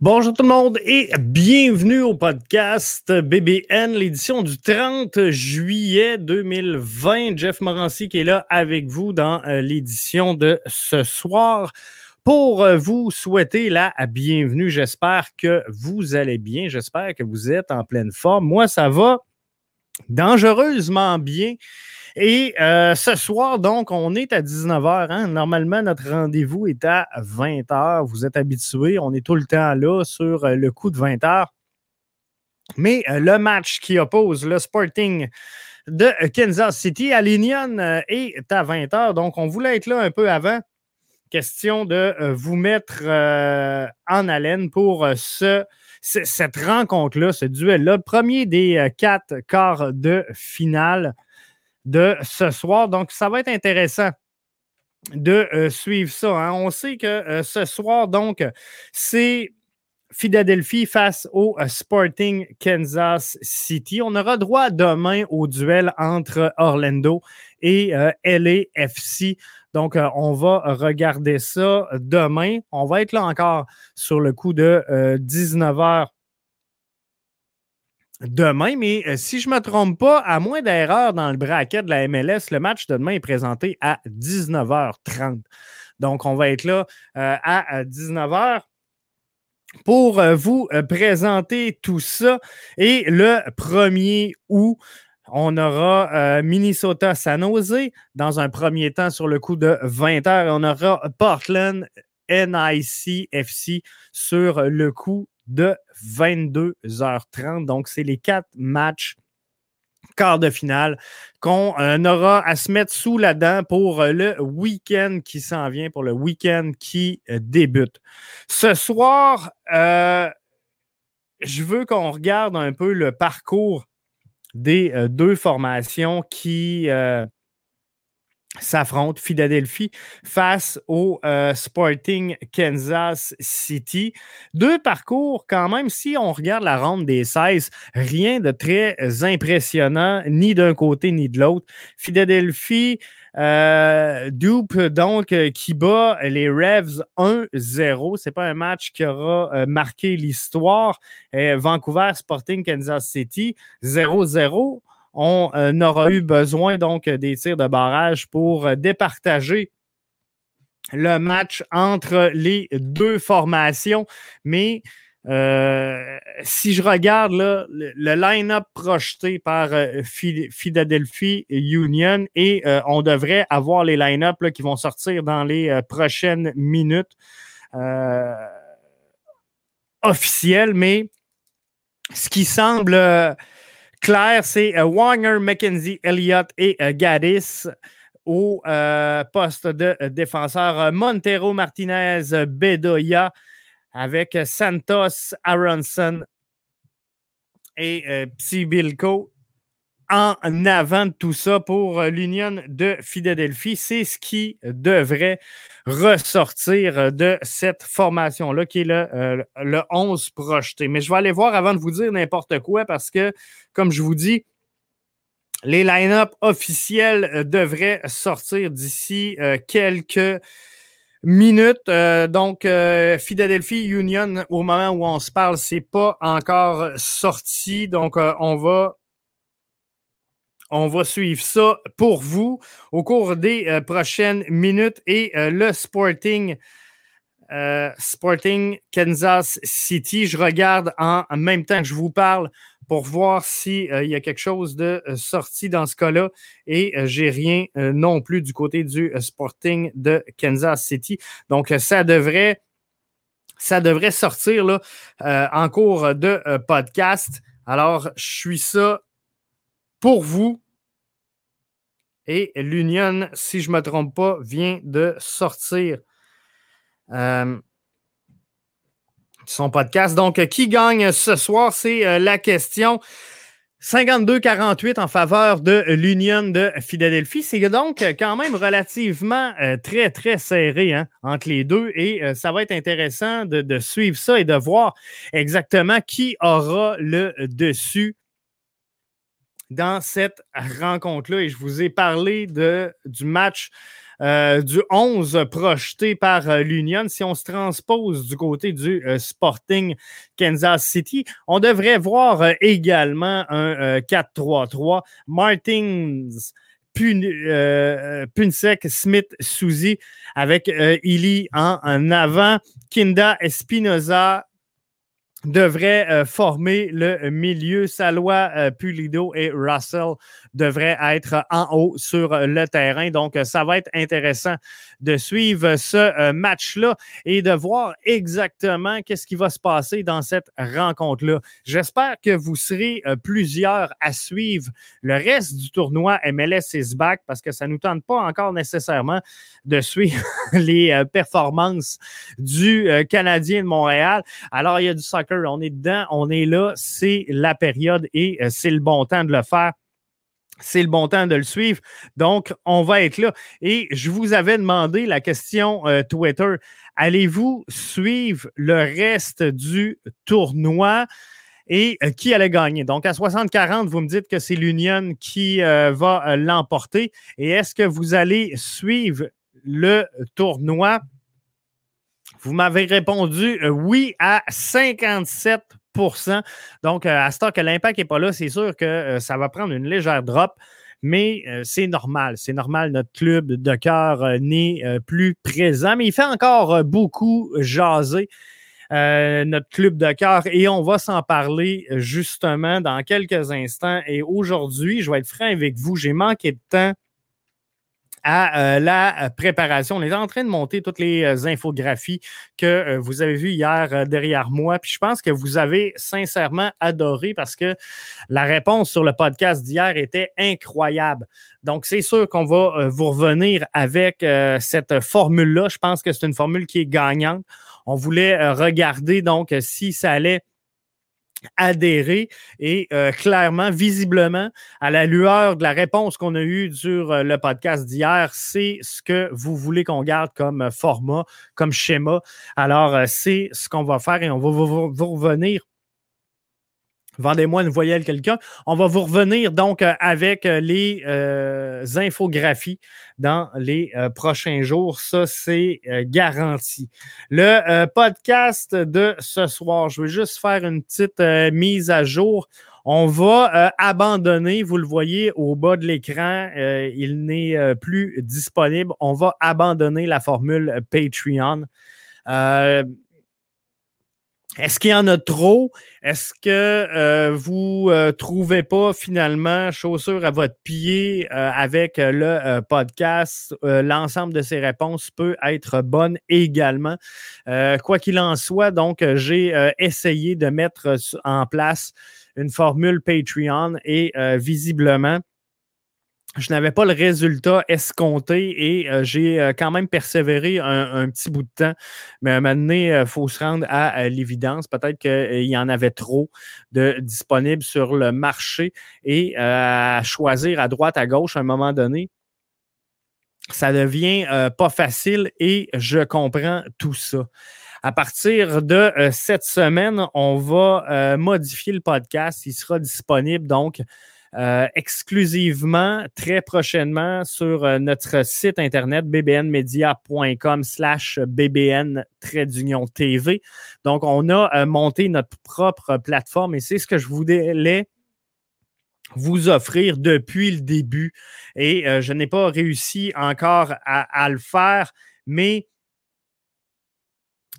Bonjour tout le monde et bienvenue au podcast BBN, l'édition du 30 juillet 2020. Jeff Morancy qui est là avec vous dans euh, l'édition de ce soir pour euh, vous souhaiter la bienvenue. J'espère que vous allez bien, j'espère que vous êtes en pleine forme. Moi, ça va dangereusement bien. Et euh, ce soir, donc, on est à 19h. Hein. Normalement, notre rendez-vous est à 20h. Vous êtes habitués, on est tout le temps là sur euh, le coup de 20h. Mais euh, le match qui oppose le Sporting de Kansas City à l'Union est à 20h. Donc, on voulait être là un peu avant. Question de vous mettre en haleine pour ce, cette rencontre-là, ce duel-là. Premier des quatre quarts de finale de ce soir. Donc, ça va être intéressant de euh, suivre ça. Hein. On sait que euh, ce soir, donc, c'est Philadelphie face au euh, Sporting Kansas City. On aura droit demain au duel entre Orlando et LAFC. Donc, on va regarder ça demain. On va être là encore sur le coup de 19h demain, mais euh, si je ne me trompe pas, à moins d'erreurs dans le bracket de la MLS, le match de demain est présenté à 19h30. Donc, on va être là euh, à 19h pour euh, vous présenter tout ça. Et le 1er août, on aura Minnesota San Jose dans un premier temps sur le coup de 20h. On aura Portland NIC FC sur le coup de 22h30. Donc, c'est les quatre matchs quart de finale qu'on euh, aura à se mettre sous la dent pour euh, le week-end qui s'en vient, pour le week-end qui euh, débute. Ce soir, je veux qu'on regarde un peu le parcours des deux formations qui s'affrontent Philadelphie face au euh, Sporting Kansas City. Deux parcours quand même, si on regarde la ronde des 16, rien de très impressionnant, ni d'un côté ni de l'autre. Philadelphie, euh, Dupe, donc, euh, qui bat les Revs 1-0. Ce n'est pas un match qui aura marqué l'histoire. Vancouver Sporting Kansas City 0-0 on euh, aura eu besoin donc des tirs de barrage pour euh, départager le match entre les deux formations. Mais euh, si je regarde le, line-up projeté par Philadelphie Union et on devrait avoir les line-up qui vont sortir dans les prochaines minutes officielles, mais ce qui semble Claire, c'est euh, Wanger, McKenzie, Elliott et euh, Gaddis au euh, poste de défenseur. Montero, Martinez, Bedoya avec Santos, Aronson et Psybilko en avant de tout ça pour euh, l'Union de Philadelphie. C'est ce qui devrait ressortir de cette formation-là, qui est le, 11 euh, projeté. Mais je vais aller voir avant de vous dire n'importe quoi parce que, comme je vous dis, les line-up officiels euh, devraient sortir d'ici quelques minutes. donc, Philadelphie Union, au moment où on se parle, c'est pas encore sorti. Donc, on va on va suivre ça pour vous au cours des euh, prochaines minutes et euh, le Sporting. Euh, Sporting Kansas City. Je regarde en, même temps que je vous parle pour voir s'il y a quelque chose de sorti dans ce cas-là. Et j'ai rien non plus du côté du Sporting de Kansas City. Donc, ça devrait, ça devrait sortir là, en cours de podcast. Alors, je suis ça pour vous. Et l'Union, si je ne me trompe pas, vient de sortir euh, son podcast. Donc, qui gagne ce soir? C'est euh, la question. 52-48 en faveur de l'Union de Philadelphie. C'est donc quand même relativement euh, très, très serré hein, entre les deux et ça va être intéressant de, suivre ça et de voir exactement qui aura le dessus dans cette rencontre-là. Et je vous ai parlé de, du match du 11 projeté par l'Union. Si on se transpose du côté du Sporting Kansas City, on devrait voir également un 4-3-3. Martins Punsek, Smith, Suzy avec Illy en, en, avant, Kinda Espinoza, devrait euh, former le milieu. Salois, euh, Pulido et Russell devraient être en haut sur le terrain. Donc, ça va être intéressant de suivre ce euh, match-là et de voir exactement qu'est-ce qui va se passer dans cette rencontre-là. J'espère que vous serez plusieurs à suivre le reste du tournoi MLS is back parce que ça ne nous tente pas encore nécessairement de suivre les performances du Canadien de Montréal. Alors, il y a du soccer on est dedans, on est là, c'est la période et euh, c'est le bon temps de le faire. C'est le bon temps de le suivre. Donc, on va être là. Et je vous avais demandé la question euh, Twitter. Allez-vous suivre le reste du tournoi? et euh, qui allait gagner? Donc, à 60-40, vous me dites que c'est l'Union qui va l'emporter. Et est-ce que vous allez suivre le tournoi? Vous m'avez répondu euh, oui à 57 Donc, euh, à ce temps que l'impact n'est pas là, c'est sûr que euh, ça va prendre une légère drop, mais c'est normal. C'est normal. Notre club de cœur n'est plus présent, mais il fait encore beaucoup jaser. notre club de cœur et on va s'en parler justement dans quelques instants. Et aujourd'hui, je vais être franc avec vous, j'ai manqué de temps à euh, la euh, préparation. On est en train de monter toutes les euh, infographies que vous avez vues hier derrière moi. Puis je pense que vous avez sincèrement adoré parce que la réponse sur le podcast d'hier était incroyable. Donc, c'est sûr qu'on va vous revenir avec cette formule-là. Je pense que c'est une formule qui est gagnante. On voulait regarder donc si ça allait adhérer et euh, clairement, visiblement, à la lueur de la réponse qu'on a eue sur euh, le podcast d'hier, c'est ce que vous voulez qu'on garde comme format, comme schéma. Alors, euh, c'est ce qu'on va faire et on va vous revenir Vendez-moi une voyelle quelqu'un. On va vous revenir donc euh, avec euh, les euh, infographies dans les prochains jours. Ça, c'est garanti. Le podcast de ce soir, je vais juste faire une petite mise à jour. On va abandonner, vous le voyez au bas de l'écran, il n'est plus disponible. On va abandonner la formule Patreon. Est-ce qu'il y en a trop? Est-ce que euh, vous euh, trouvez pas finalement chaussure à votre pied euh, avec le podcast? L'ensemble de ces réponses peut être bonne également? quoi qu'il en soit, donc, j'ai essayé de mettre en place une formule Patreon et visiblement, je n'avais pas le résultat escompté et euh, j'ai euh, quand même persévéré un, petit bout de temps. Mais à un moment donné, il euh, faut se rendre à, l'évidence. Peut-être qu'il y en avait trop de disponibles sur le marché et à choisir à droite, à gauche à un moment donné. Ça devient pas facile et je comprends tout ça. À partir de cette semaine, on va modifier le podcast. Il sera disponible donc euh, exclusivement très prochainement sur euh, notre site internet bbnmedia.com slash bbn TV. Donc, on a euh, monté notre propre plateforme et c'est ce que je voulais vous offrir depuis le début. Et je n'ai pas réussi encore à le faire, mais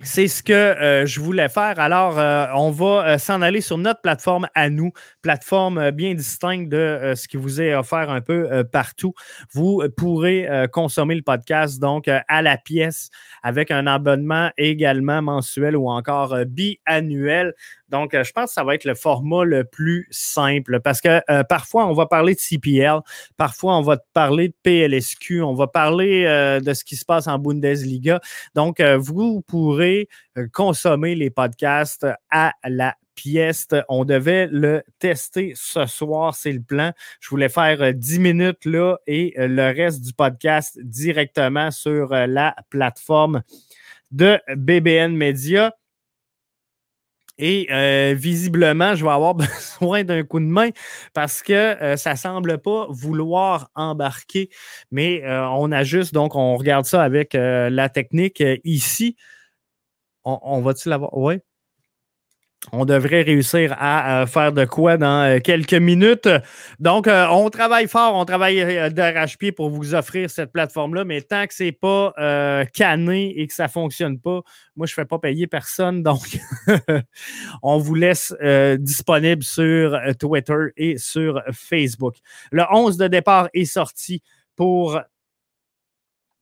c'est ce que euh, je voulais faire. Alors, euh, on va euh, s'en aller sur notre plateforme à nous, plateforme bien distincte de ce qui vous est offert un peu partout. Vous pourrez consommer le podcast donc à la pièce avec un abonnement également mensuel ou encore biannuel. Donc, je pense que ça va être le format le plus simple parce que parfois, on va parler de CPL, parfois, on va parler de PLSQ, on va parler de ce qui se passe en Bundesliga. Donc, vous pourrez consommer les podcasts à la pièce. On devait le tester ce soir, c'est le plan. Je voulais faire 10 minutes là et le reste du podcast directement sur la plateforme de BBN Media. Et euh, visiblement, je vais avoir besoin d'un coup de main parce que euh, ça semble pas vouloir embarquer. Mais euh, on ajuste, donc on regarde ça avec la technique ici. On, on va-t-il avoir? Oui on devrait réussir à faire de quoi dans euh, quelques minutes. Donc, euh, on travaille fort, on travaille euh, d'arrache-pied pour vous offrir cette plateforme-là, mais tant que c'est pas canné et que ça fonctionne pas, moi, je ne fais pas payer personne. Donc, on vous laisse disponible sur Twitter et sur Facebook. Le 11 de départ est sorti pour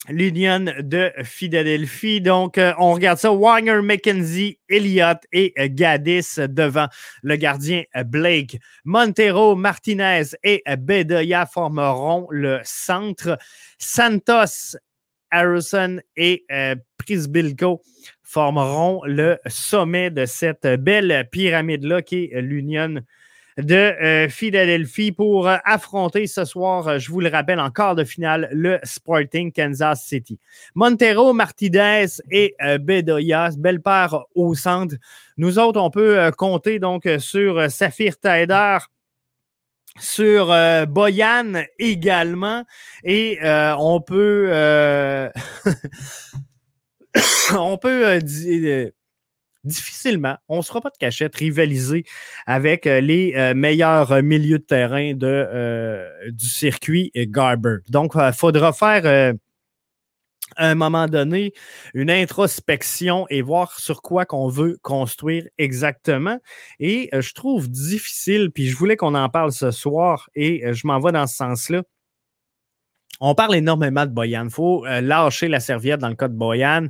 l'Union de Philadelphie. Donc, euh, on regarde ça. Wagner, McKenzie, Elliott et euh, Gaddis devant le gardien euh, Blake. Montero, Martinez et Bedoya formeront le centre. Santos, Harrison et Prisbilko formeront le sommet de cette belle pyramide-là qui est l'Union de euh, Philadelphie pour euh, affronter ce soir, euh, je vous le rappelle, en quart de finale, le Sporting Kansas City. Montero, Martinez et Bedoyas, belle paire au centre. Nous autres, on peut compter donc sur Saphir Taider sur Boyan également et on peut on peut difficilement, on ne sera pas de cachette, rivaliser avec euh, les euh, meilleurs euh, milieux de terrain du circuit Garber. Donc, il faudra faire à un moment donné une introspection et voir sur quoi qu'on veut construire exactement. Et je trouve difficile, puis je voulais qu'on en parle ce soir et je m'en vais dans ce sens-là. On parle énormément de Boyan. Il faut lâcher la serviette dans le cas de Boyan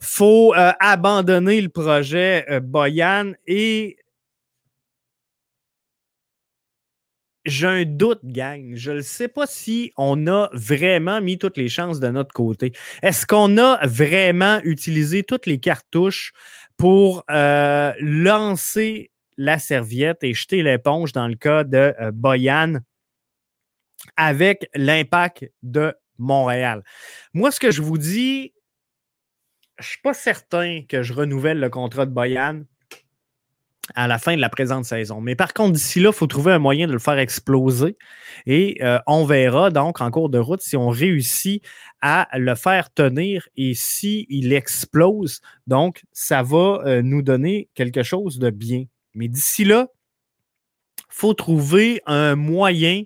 faut euh, abandonner le projet euh, Boyan et j'ai un doute, gang. Je ne sais pas si on a vraiment mis toutes les chances de notre côté. Est-ce qu'on a vraiment utilisé toutes les cartouches pour euh, lancer la serviette et jeter l'éponge dans le cas de Boyan avec l'impact de Montréal? Moi, ce que je vous dis, je suis pas certain que je renouvelle le contrat de Boyan à la fin de la présente saison. Mais par contre, d'ici là, il faut trouver un moyen de le faire exploser. Et euh, on verra donc en cours de route si on réussit à le faire tenir et s'il il explose. Donc, ça va euh, nous donner quelque chose de bien. Mais d'ici là, il faut trouver un moyen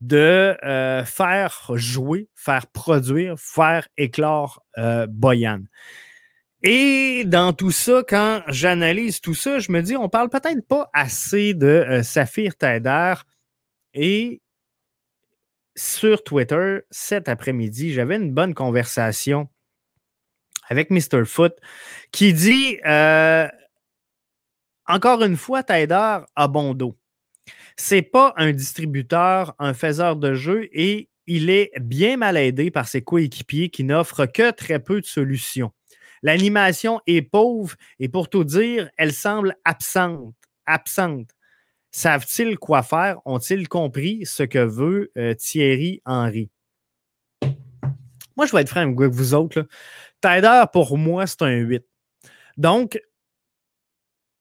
de euh, faire jouer, faire produire, faire éclore euh, Boyan. Et dans tout ça, quand j'analyse tout ça, je me dis, on parle peut-être pas assez de euh, Saphir. Et sur Twitter, cet après-midi, j'avais une bonne conversation avec Mr. Foot qui dit encore une fois, Taider a bon dos c'est pas un distributeur, un faiseur de jeu et il est bien mal aidé par ses coéquipiers qui n'offrent que très peu de solutions. L'animation est pauvre et pour tout dire, elle semble absente. absente. Savent-ils quoi faire? Ont-ils compris ce que veut euh, Thierry Henry? Moi, je vais être franc avec vous autres. Là. pour moi, c'est un 8. Donc,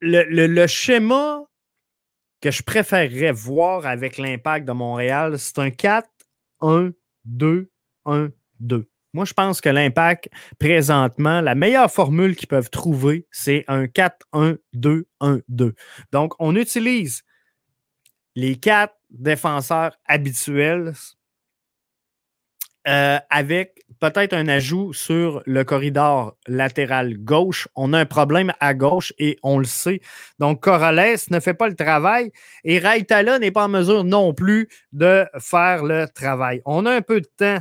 le schéma que je préférerais voir avec l'impact de Montréal, c'est un 4, 1, 2, 1, 2. Moi, je pense que l'impact, présentement, la meilleure formule qu'ils peuvent trouver, c'est un 4, 1, 2, 1, 2. Donc, on utilise les quatre défenseurs habituels euh, avec peut-être un ajout sur le corridor latéral gauche. On a un problème à gauche et on le sait. Donc, Corrales ne fait pas le travail et Raitala n'est pas en mesure non plus de faire le travail. On a un peu de temps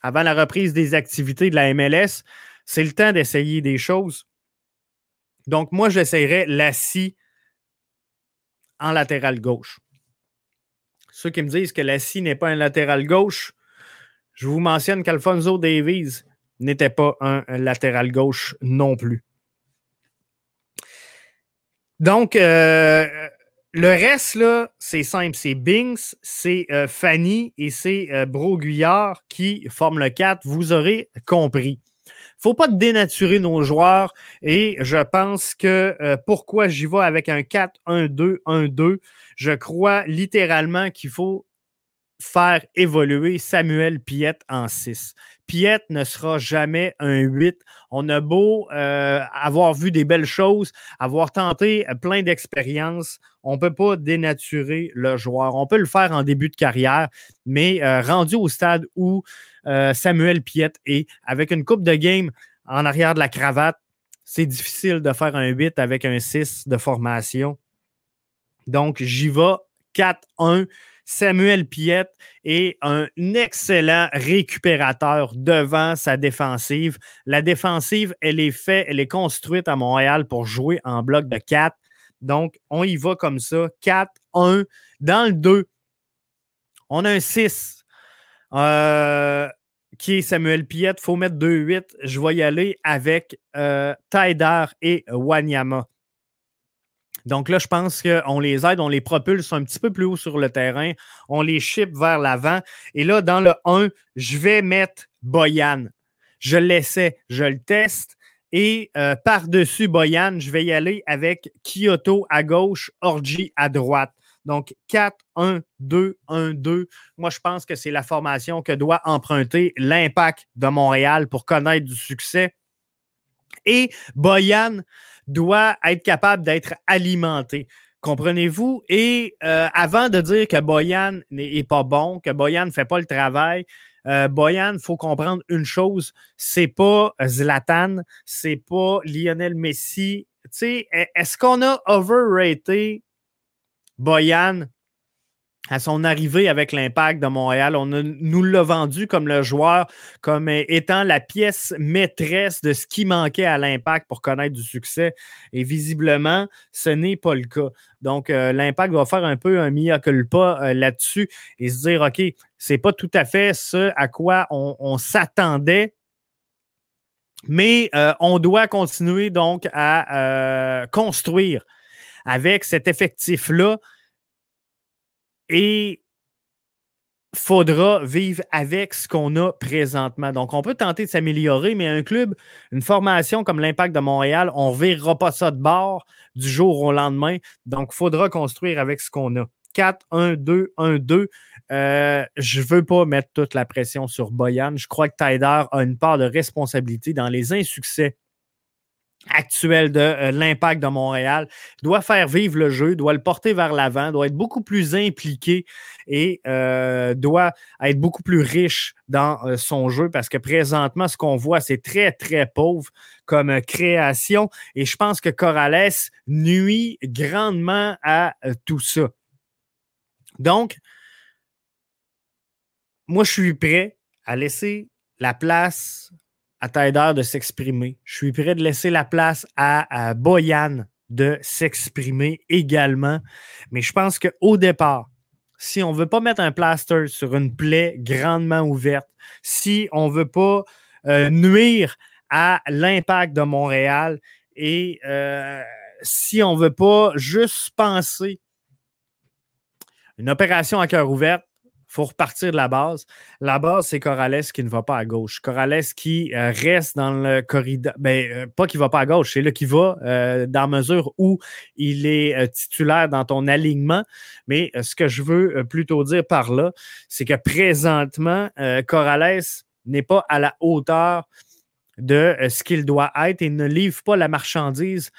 avant la reprise des activités de la MLS. C'est le temps d'essayer des choses. Donc, moi, j'essaierais Lassie en latéral gauche. Ceux qui me disent que Lassie n'est pas un latéral gauche, je vous mentionne qu'Alfonso Davies n'était pas un, latéral gauche non plus. Donc, euh, le reste, là, c'est simple. C'est Binks, c'est euh, Fanny et c'est euh, Broguillard qui forment le 4. Vous aurez compris. faut pas dénaturer nos joueurs et je pense que euh, pourquoi j'y vais avec un 4-1-2-1-2, je crois littéralement qu'il faut faire évoluer Samuel Piette en 6. Piette ne sera jamais un 8. On a beau euh, avoir vu des belles choses, avoir tenté plein d'expériences, on ne peut pas dénaturer le joueur. On peut le faire en début de carrière, mais euh, rendu au stade où euh, Samuel Piette est, avec une coupe de game en arrière de la cravate, c'est difficile de faire un 8 avec un 6 de formation. Donc, j'y vais 4-1. Samuel Piette est un excellent récupérateur devant sa défensive. La défensive, elle est faite, elle est construite à Montréal pour jouer en bloc de 4. Donc, on y va comme ça. 4, 1. Dans le 2, on a un 6 euh, qui est Samuel Piette. Il faut mettre 2-8. Je vais y aller avec euh, et Wanyama. Donc là, je pense qu'on les aide, on les propulse un petit peu plus haut sur le terrain, on les ship vers l'avant. Et là, dans le 1, je vais mettre Boyan. Je l'essaie, je le teste. Et euh, par-dessus Boyan, je vais y aller avec Kyoto à gauche, Orji à droite. Donc 4, 1, 2, 1, 2. Moi, je pense que c'est la formation que doit emprunter l'impact de Montréal pour connaître du succès. Et Boyan, doit être capable d'être alimenté. Comprenez-vous? Et euh, avant de dire que Boyan n'est pas bon, que Boyan ne fait pas le travail, euh, Boyan, faut comprendre une chose, c'est pas Zlatan, c'est pas Lionel Messi. Est-ce qu'on a overrated Boyan à son arrivée avec l'impact de Montréal. On nous l'a vendu comme le joueur, comme étant la pièce maîtresse de ce qui manquait à l'impact pour connaître du succès. Et visiblement, ce n'est pas le cas. Donc, euh, l'impact va faire un peu un mea culpa euh, là-dessus et se dire, OK, c'est pas tout à fait ce à quoi on, s'attendait. Mais euh, on doit continuer donc à construire avec cet effectif-là et faudra vivre avec ce qu'on a présentement. Donc, on peut tenter de s'améliorer, mais un club, une formation comme l'Impact de Montréal, on ne verra pas ça de bord du jour au lendemain. Donc, il faudra construire avec ce qu'on a. 4, 1, 2, 1, 2. je ne veux pas mettre toute la pression sur Boyan. Je crois que Tyder a une part de responsabilité dans les insuccès actuel de euh, l'impact de Montréal, doit faire vivre le jeu, doit le porter vers l'avant, doit être beaucoup plus impliqué et euh, doit être beaucoup plus riche dans euh, son jeu parce que présentement, ce qu'on voit, c'est très, très pauvre comme création et je pense que Corrales nuit grandement à tout ça. Donc, moi, je suis prêt à laisser la place à Tyder de s'exprimer. Je suis prêt de laisser la place à, Boyan de s'exprimer également. Mais je pense qu'au départ, si on ne veut pas mettre un plaster sur une plaie grandement ouverte, si on ne veut pas euh, nuire à l'impact de Montréal et euh, si on ne veut pas juste penser une opération à cœur ouvert, faut repartir de la base. La base, c'est Corrales qui ne va pas à gauche. Corrales qui euh, reste dans le corridor. Ben, euh, pas qu'il ne va pas à gauche, c'est là qu'il va euh, dans mesure où il est titulaire dans ton alignement. Mais ce que je veux plutôt dire par là, c'est que présentement, Corrales n'est pas à la hauteur de ce qu'il doit être et ne livre pas la marchandise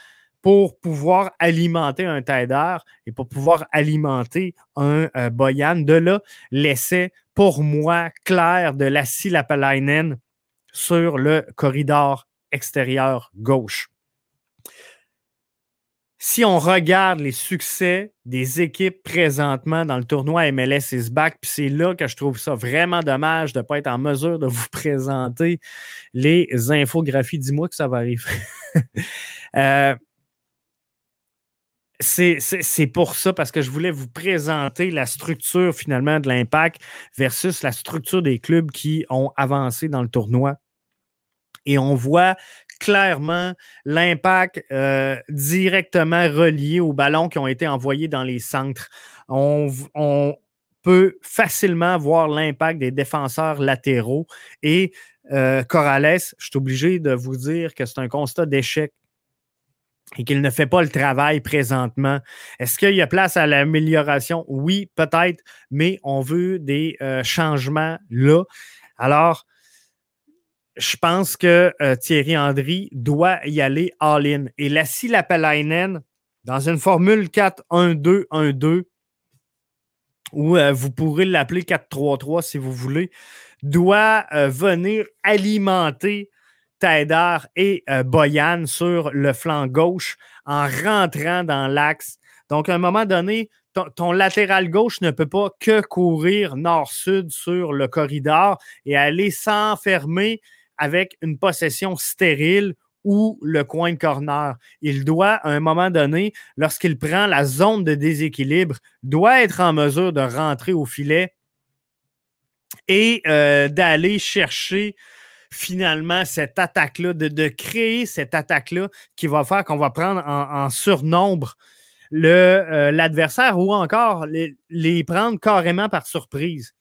pour pouvoir alimenter un Tider et pour pouvoir alimenter un euh, Boyan. De là, l'essai, pour moi, clair de Lassie Lapalainen sur le corridor extérieur gauche. Si on regarde les succès des équipes présentement dans le tournoi MLS is back, puis c'est là que je trouve ça vraiment dommage de ne pas être en mesure de vous présenter les infographies. Dis-moi que ça va arriver. euh, c'est pour ça, parce que je voulais vous présenter la structure finalement de l'impact versus la structure des clubs qui ont avancé dans le tournoi. Et on voit clairement l'impact euh, directement relié aux ballons qui ont été envoyés dans les centres. On, on peut facilement voir l'impact des défenseurs latéraux et euh, Corrales, je suis obligé de vous dire que c'est un constat d'échec et qu'il ne fait pas le travail présentement. Est-ce qu'il y a place à l'amélioration? Oui, peut-être, mais on veut des euh, changements là. Alors, je pense que euh, Thierry Andry doit y aller all-in. Et la Lapalainen, dans une formule 4-1-2-1-2, ou euh, vous pourrez l'appeler 4-3-3 si vous voulez, doit venir alimenter Et euh, Boyan sur le flanc gauche en rentrant dans l'axe. Donc, à un moment donné, ton, latéral gauche ne peut pas que courir nord-sud sur le corridor et aller s'enfermer avec une possession stérile ou le coin de corner. Il doit, à un moment donné, lorsqu'il prend la zone de déséquilibre, doit être en mesure de rentrer au filet et euh, d'aller chercher finalement cette attaque-là, de, créer cette attaque-là qui va faire qu'on va prendre en, surnombre euh, l'adversaire ou encore les, prendre carrément par surprise.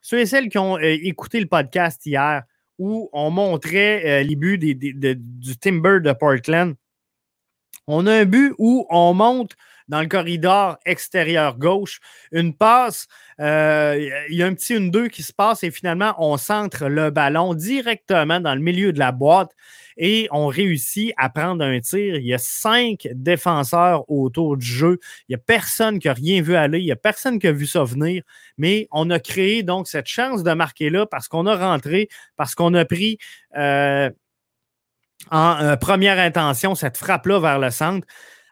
Ceux et celles qui ont euh, écouté le podcast hier où on montrait euh, les buts du Timber de Portland, on a un but où on monte dans le corridor extérieur gauche. Une passe, euh, il y a un petit 1-2 qui se passe et finalement, on centre le ballon directement dans le milieu de la boîte et on réussit à prendre un tir. Il y a cinq défenseurs autour du jeu. Il n'y a personne qui a rien vu aller. Il n'y a personne qui a vu ça venir. Mais on a créé donc cette chance de marquer là parce qu'on a rentré, parce qu'on a pris. Euh, en euh, première intention, cette frappe-là vers le centre.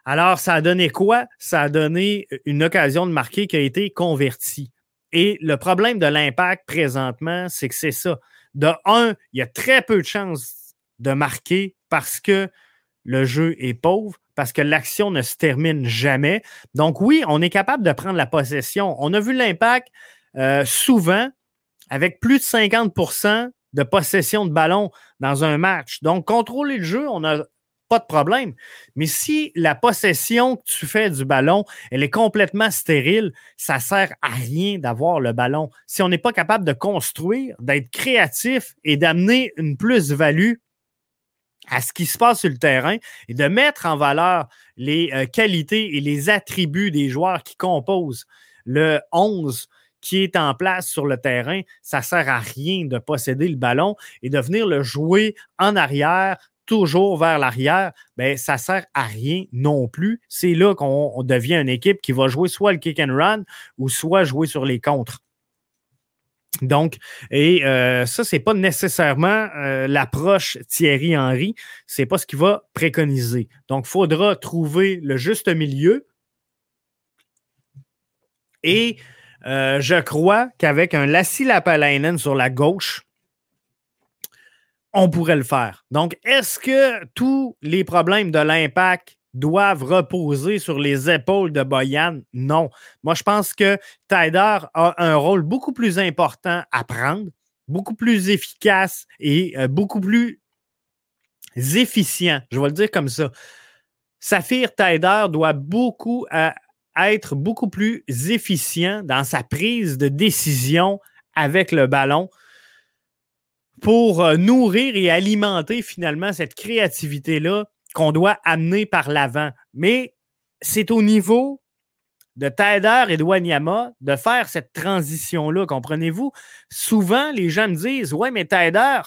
Alors, ça a donné quoi? Ça a donné une occasion de marquer qui a été convertie. Et le problème de l'impact présentement, c'est que c'est ça. De un, il y a très peu de chances de marquer parce que le jeu est pauvre, parce que l'action ne se termine jamais. Donc oui, on est capable de prendre la possession. On a vu l'impact euh, souvent avec plus de 50% de possession de ballon dans un match. Donc, contrôler le jeu, on a pas de problème. Mais si la possession que tu fais du ballon, elle est complètement stérile, ça sert à rien d'avoir le ballon. Si on n'est pas capable de construire, d'être créatif et d'amener une plus-value à ce qui se passe sur le terrain et de mettre en valeur les euh, qualités et les attributs des joueurs qui composent le 11 qui est en place sur le terrain, ça sert à rien de posséder le ballon et de venir le jouer en arrière toujours vers l'arrière, ben, ça ne sert à rien non plus. C'est là qu'on devient une équipe qui va jouer soit le kick and run ou soit jouer sur les contres. Donc, et euh, ça, ce n'est pas nécessairement euh, l'approche Thierry Henry, ce n'est pas ce qu'il va préconiser. Donc, il faudra trouver le juste milieu. Et euh, je crois qu'avec un Lassie Lapalainen sur la gauche, on pourrait le faire. Donc, est-ce que tous les problèmes de l'impact doivent reposer sur les épaules de Boyan? Non. Moi, je pense que Tyder a un rôle beaucoup plus important à prendre, beaucoup plus efficace et euh, beaucoup plus efficient. Je vais le dire comme ça. Saphir Tyder doit beaucoup euh, être beaucoup plus efficient dans sa prise de décision avec le ballon pour euh, nourrir et alimenter finalement cette créativité-là qu'on doit amener par l'avant. Mais c'est au niveau de Taider et de Wanyama de faire cette transition-là, comprenez-vous? Souvent, les gens me disent Ouais, mais Taider,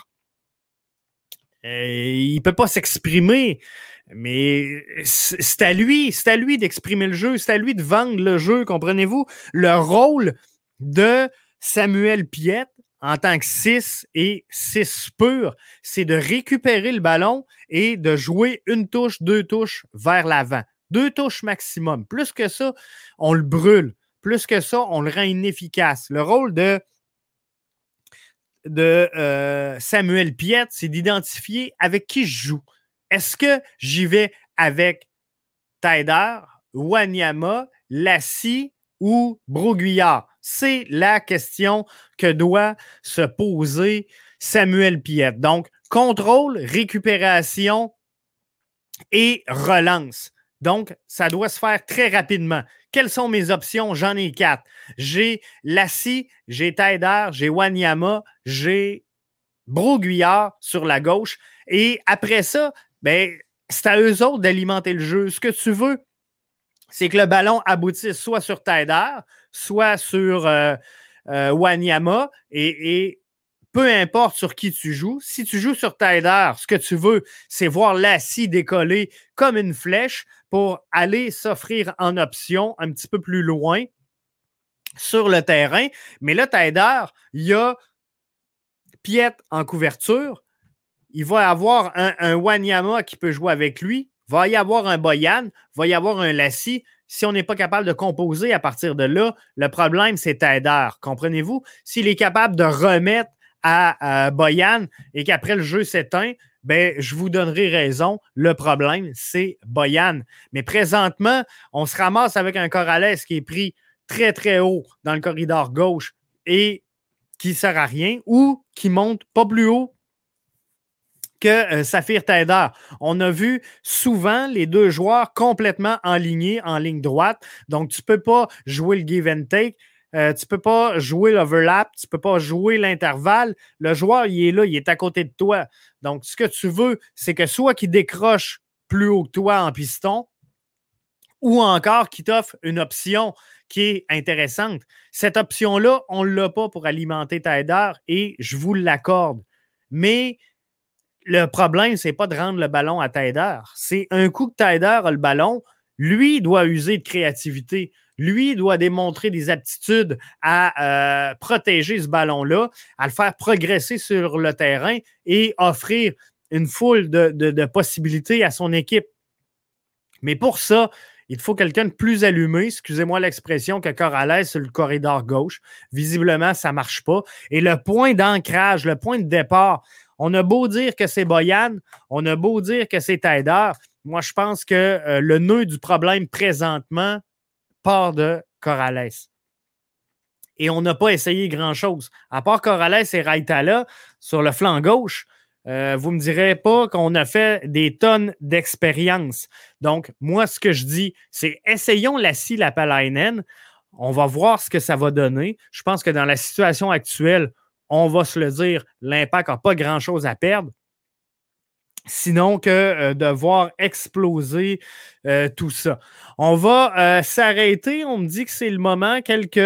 euh, il ne peut pas s'exprimer. Mais c'est à lui, c'est à lui d'exprimer le jeu, c'est à lui de vendre le jeu, comprenez-vous? Le rôle de Samuel Piette, en tant que 6 et 6 pur, c'est de récupérer le ballon et de jouer une touche, deux touches vers l'avant. Deux touches maximum. Plus que ça, on le brûle. Plus que ça, on le rend inefficace. Le rôle de, euh, Samuel Piet, c'est d'identifier avec qui je joue. Est-ce que j'y vais avec Taider, Wanyama, Lassie ou Broguillard? C'est la question que doit se poser Samuel Piette. Donc, contrôle, récupération et relance. Donc, ça doit se faire très rapidement. Quelles sont mes options? J'en ai quatre. J'ai Lassie, j'ai Taider, j'ai Wanyama, j'ai Broguillard sur la gauche. Et après ça, ben, c'est à eux autres d'alimenter le jeu. Ce que tu veux, c'est que le ballon aboutisse soit sur Taider, soit sur euh, euh, Wanyama. Et, peu importe sur qui tu joues, si tu joues sur Taider, ce que tu veux, c'est voir Lassie décoller comme une flèche pour aller s'offrir en option un petit peu plus loin sur le terrain. Mais là, Taider, il y a Piet en couverture. Il va avoir un, un Wanyama qui peut jouer avec lui. Va y avoir un Boyan, va y avoir un Lassie si on n'est pas capable de composer à partir de là, le problème, c'est Taider. Comprenez-vous? S'il est capable de remettre à, Boyan et qu'après le jeu s'éteint, ben, je vous donnerai raison. Le problème, c'est Boyan. Mais présentement, on se ramasse avec un Corrales qui est pris très, très haut dans le corridor gauche et qui ne sert à rien ou qui monte pas plus haut que euh, Saphir Taider. On a vu souvent les deux joueurs complètement alignés en ligne droite. Donc, tu ne peux pas jouer le give and take. Euh, tu ne peux pas jouer l'overlap, tu ne peux pas jouer l'intervalle. Le joueur, il est là, il est à côté de toi. Donc, ce que tu veux, c'est que soit qu'il décroche plus haut que toi en piston, ou encore qu'il t'offre une option qui est intéressante. Cette option-là, on ne l'a pas pour alimenter Taider et je vous l'accorde. Mais le problème, c'est pas de rendre le ballon à Taider. C'est un coup que Taider a le ballon, lui doit user de créativité. Lui doit démontrer des aptitudes à euh, protéger ce ballon-là, à le faire progresser sur le terrain et offrir une foule de, possibilités à son équipe. Mais pour ça, il faut quelqu'un de plus allumé, excusez-moi l'expression, que Corrales sur le corridor gauche. Visiblement, ça ne marche pas. Et le point d'ancrage, le point de départ, on a beau dire que c'est Boyan, on a beau dire que c'est Taider. Moi, je pense que euh, le nœud du problème présentement part de Corrales. Et on n'a pas essayé grand-chose. À part Corrales et Raitala sur le flanc gauche, euh, vous ne me direz pas qu'on a fait des tonnes d'expérience. Donc, moi, ce que je dis, c'est essayons la scie Lapalainen. On va voir ce que ça va donner. Je pense que dans la situation actuelle, on va se le dire, l'impact n'a pas grand-chose à perdre. Sinon que euh, de voir exploser euh, tout ça. On va euh, s'arrêter. On me dit que c'est le moment, quelques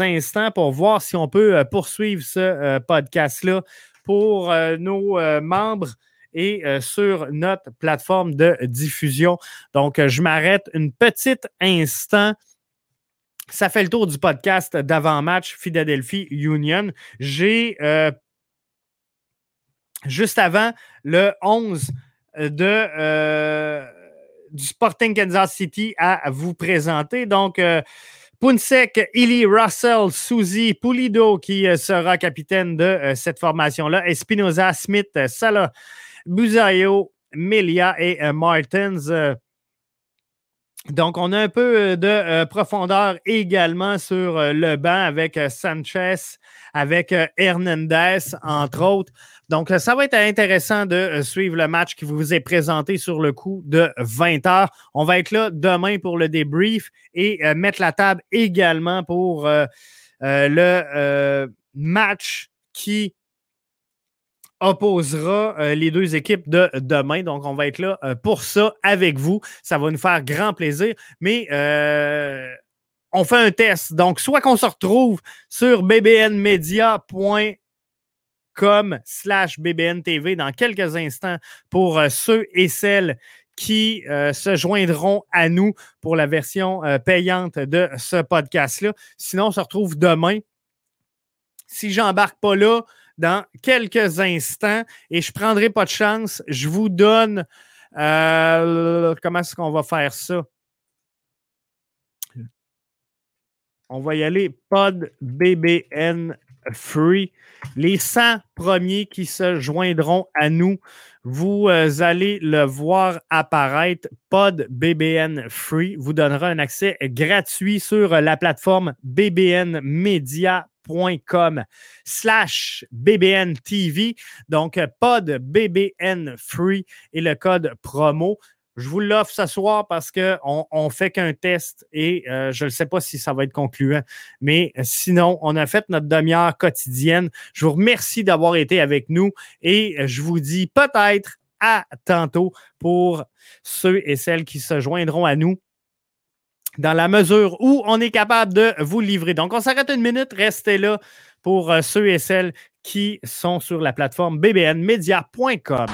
instants, pour voir si on peut poursuivre ce podcast-là pour nos membres et sur notre plateforme de diffusion. Donc, je m'arrête une petite instant ça fait le tour du podcast d'avant-match Philadelphie Union. J'ai euh, juste avant le 11 de, euh, du Sporting Kansas City à vous présenter. Donc, euh, Punsek, Illy, Russell, Suzy, Pulido qui sera capitaine de cette formation-là, Espinoza, Smith, Salah, Buzayo, Melia et Martins. Donc, on a un peu euh, de euh, profondeur également sur euh, le banc avec Sanchez, avec Hernandez, entre autres. Donc, ça va être intéressant de suivre le match qui vous est présenté sur le coup de 20 heures. On va être là demain pour le débrief et mettre la table également pour le match qui opposera euh, les deux équipes de demain. Donc, on va être là euh, pour ça avec vous. Ça va nous faire grand plaisir. Mais euh, on fait un test. Donc, soit qu'on se retrouve sur bbnmedia.com slash bbntv dans quelques instants pour ceux et celles qui se joindront à nous pour la version payante de ce podcast-là. Sinon, on se retrouve demain. Si j'embarque pas là, dans quelques instants et je ne prendrai pas de chance. Je vous donne. Euh, comment est-ce qu'on va faire ça? On va y aller pod BBN free. Les 100 premiers qui se joindront à nous, vous euh, allez le voir apparaître. Pod BBN free vous donnera un accès gratuit sur la plateforme BBN Media com slash BBN TV. Donc, de BBN Free et le code promo. je vous l'offre ce soir parce qu'on ne fait qu'un test et euh, je ne sais pas si ça va être concluant. Mais sinon, on a fait notre demi-heure quotidienne. Je vous remercie d'avoir été avec nous et je vous dis peut-être à tantôt pour ceux et celles qui se joindront à nous dans la mesure où on est capable de vous livrer. Donc, on s'arrête une minute, restez là pour euh, ceux et celles qui sont sur la plateforme bbnmedia.com.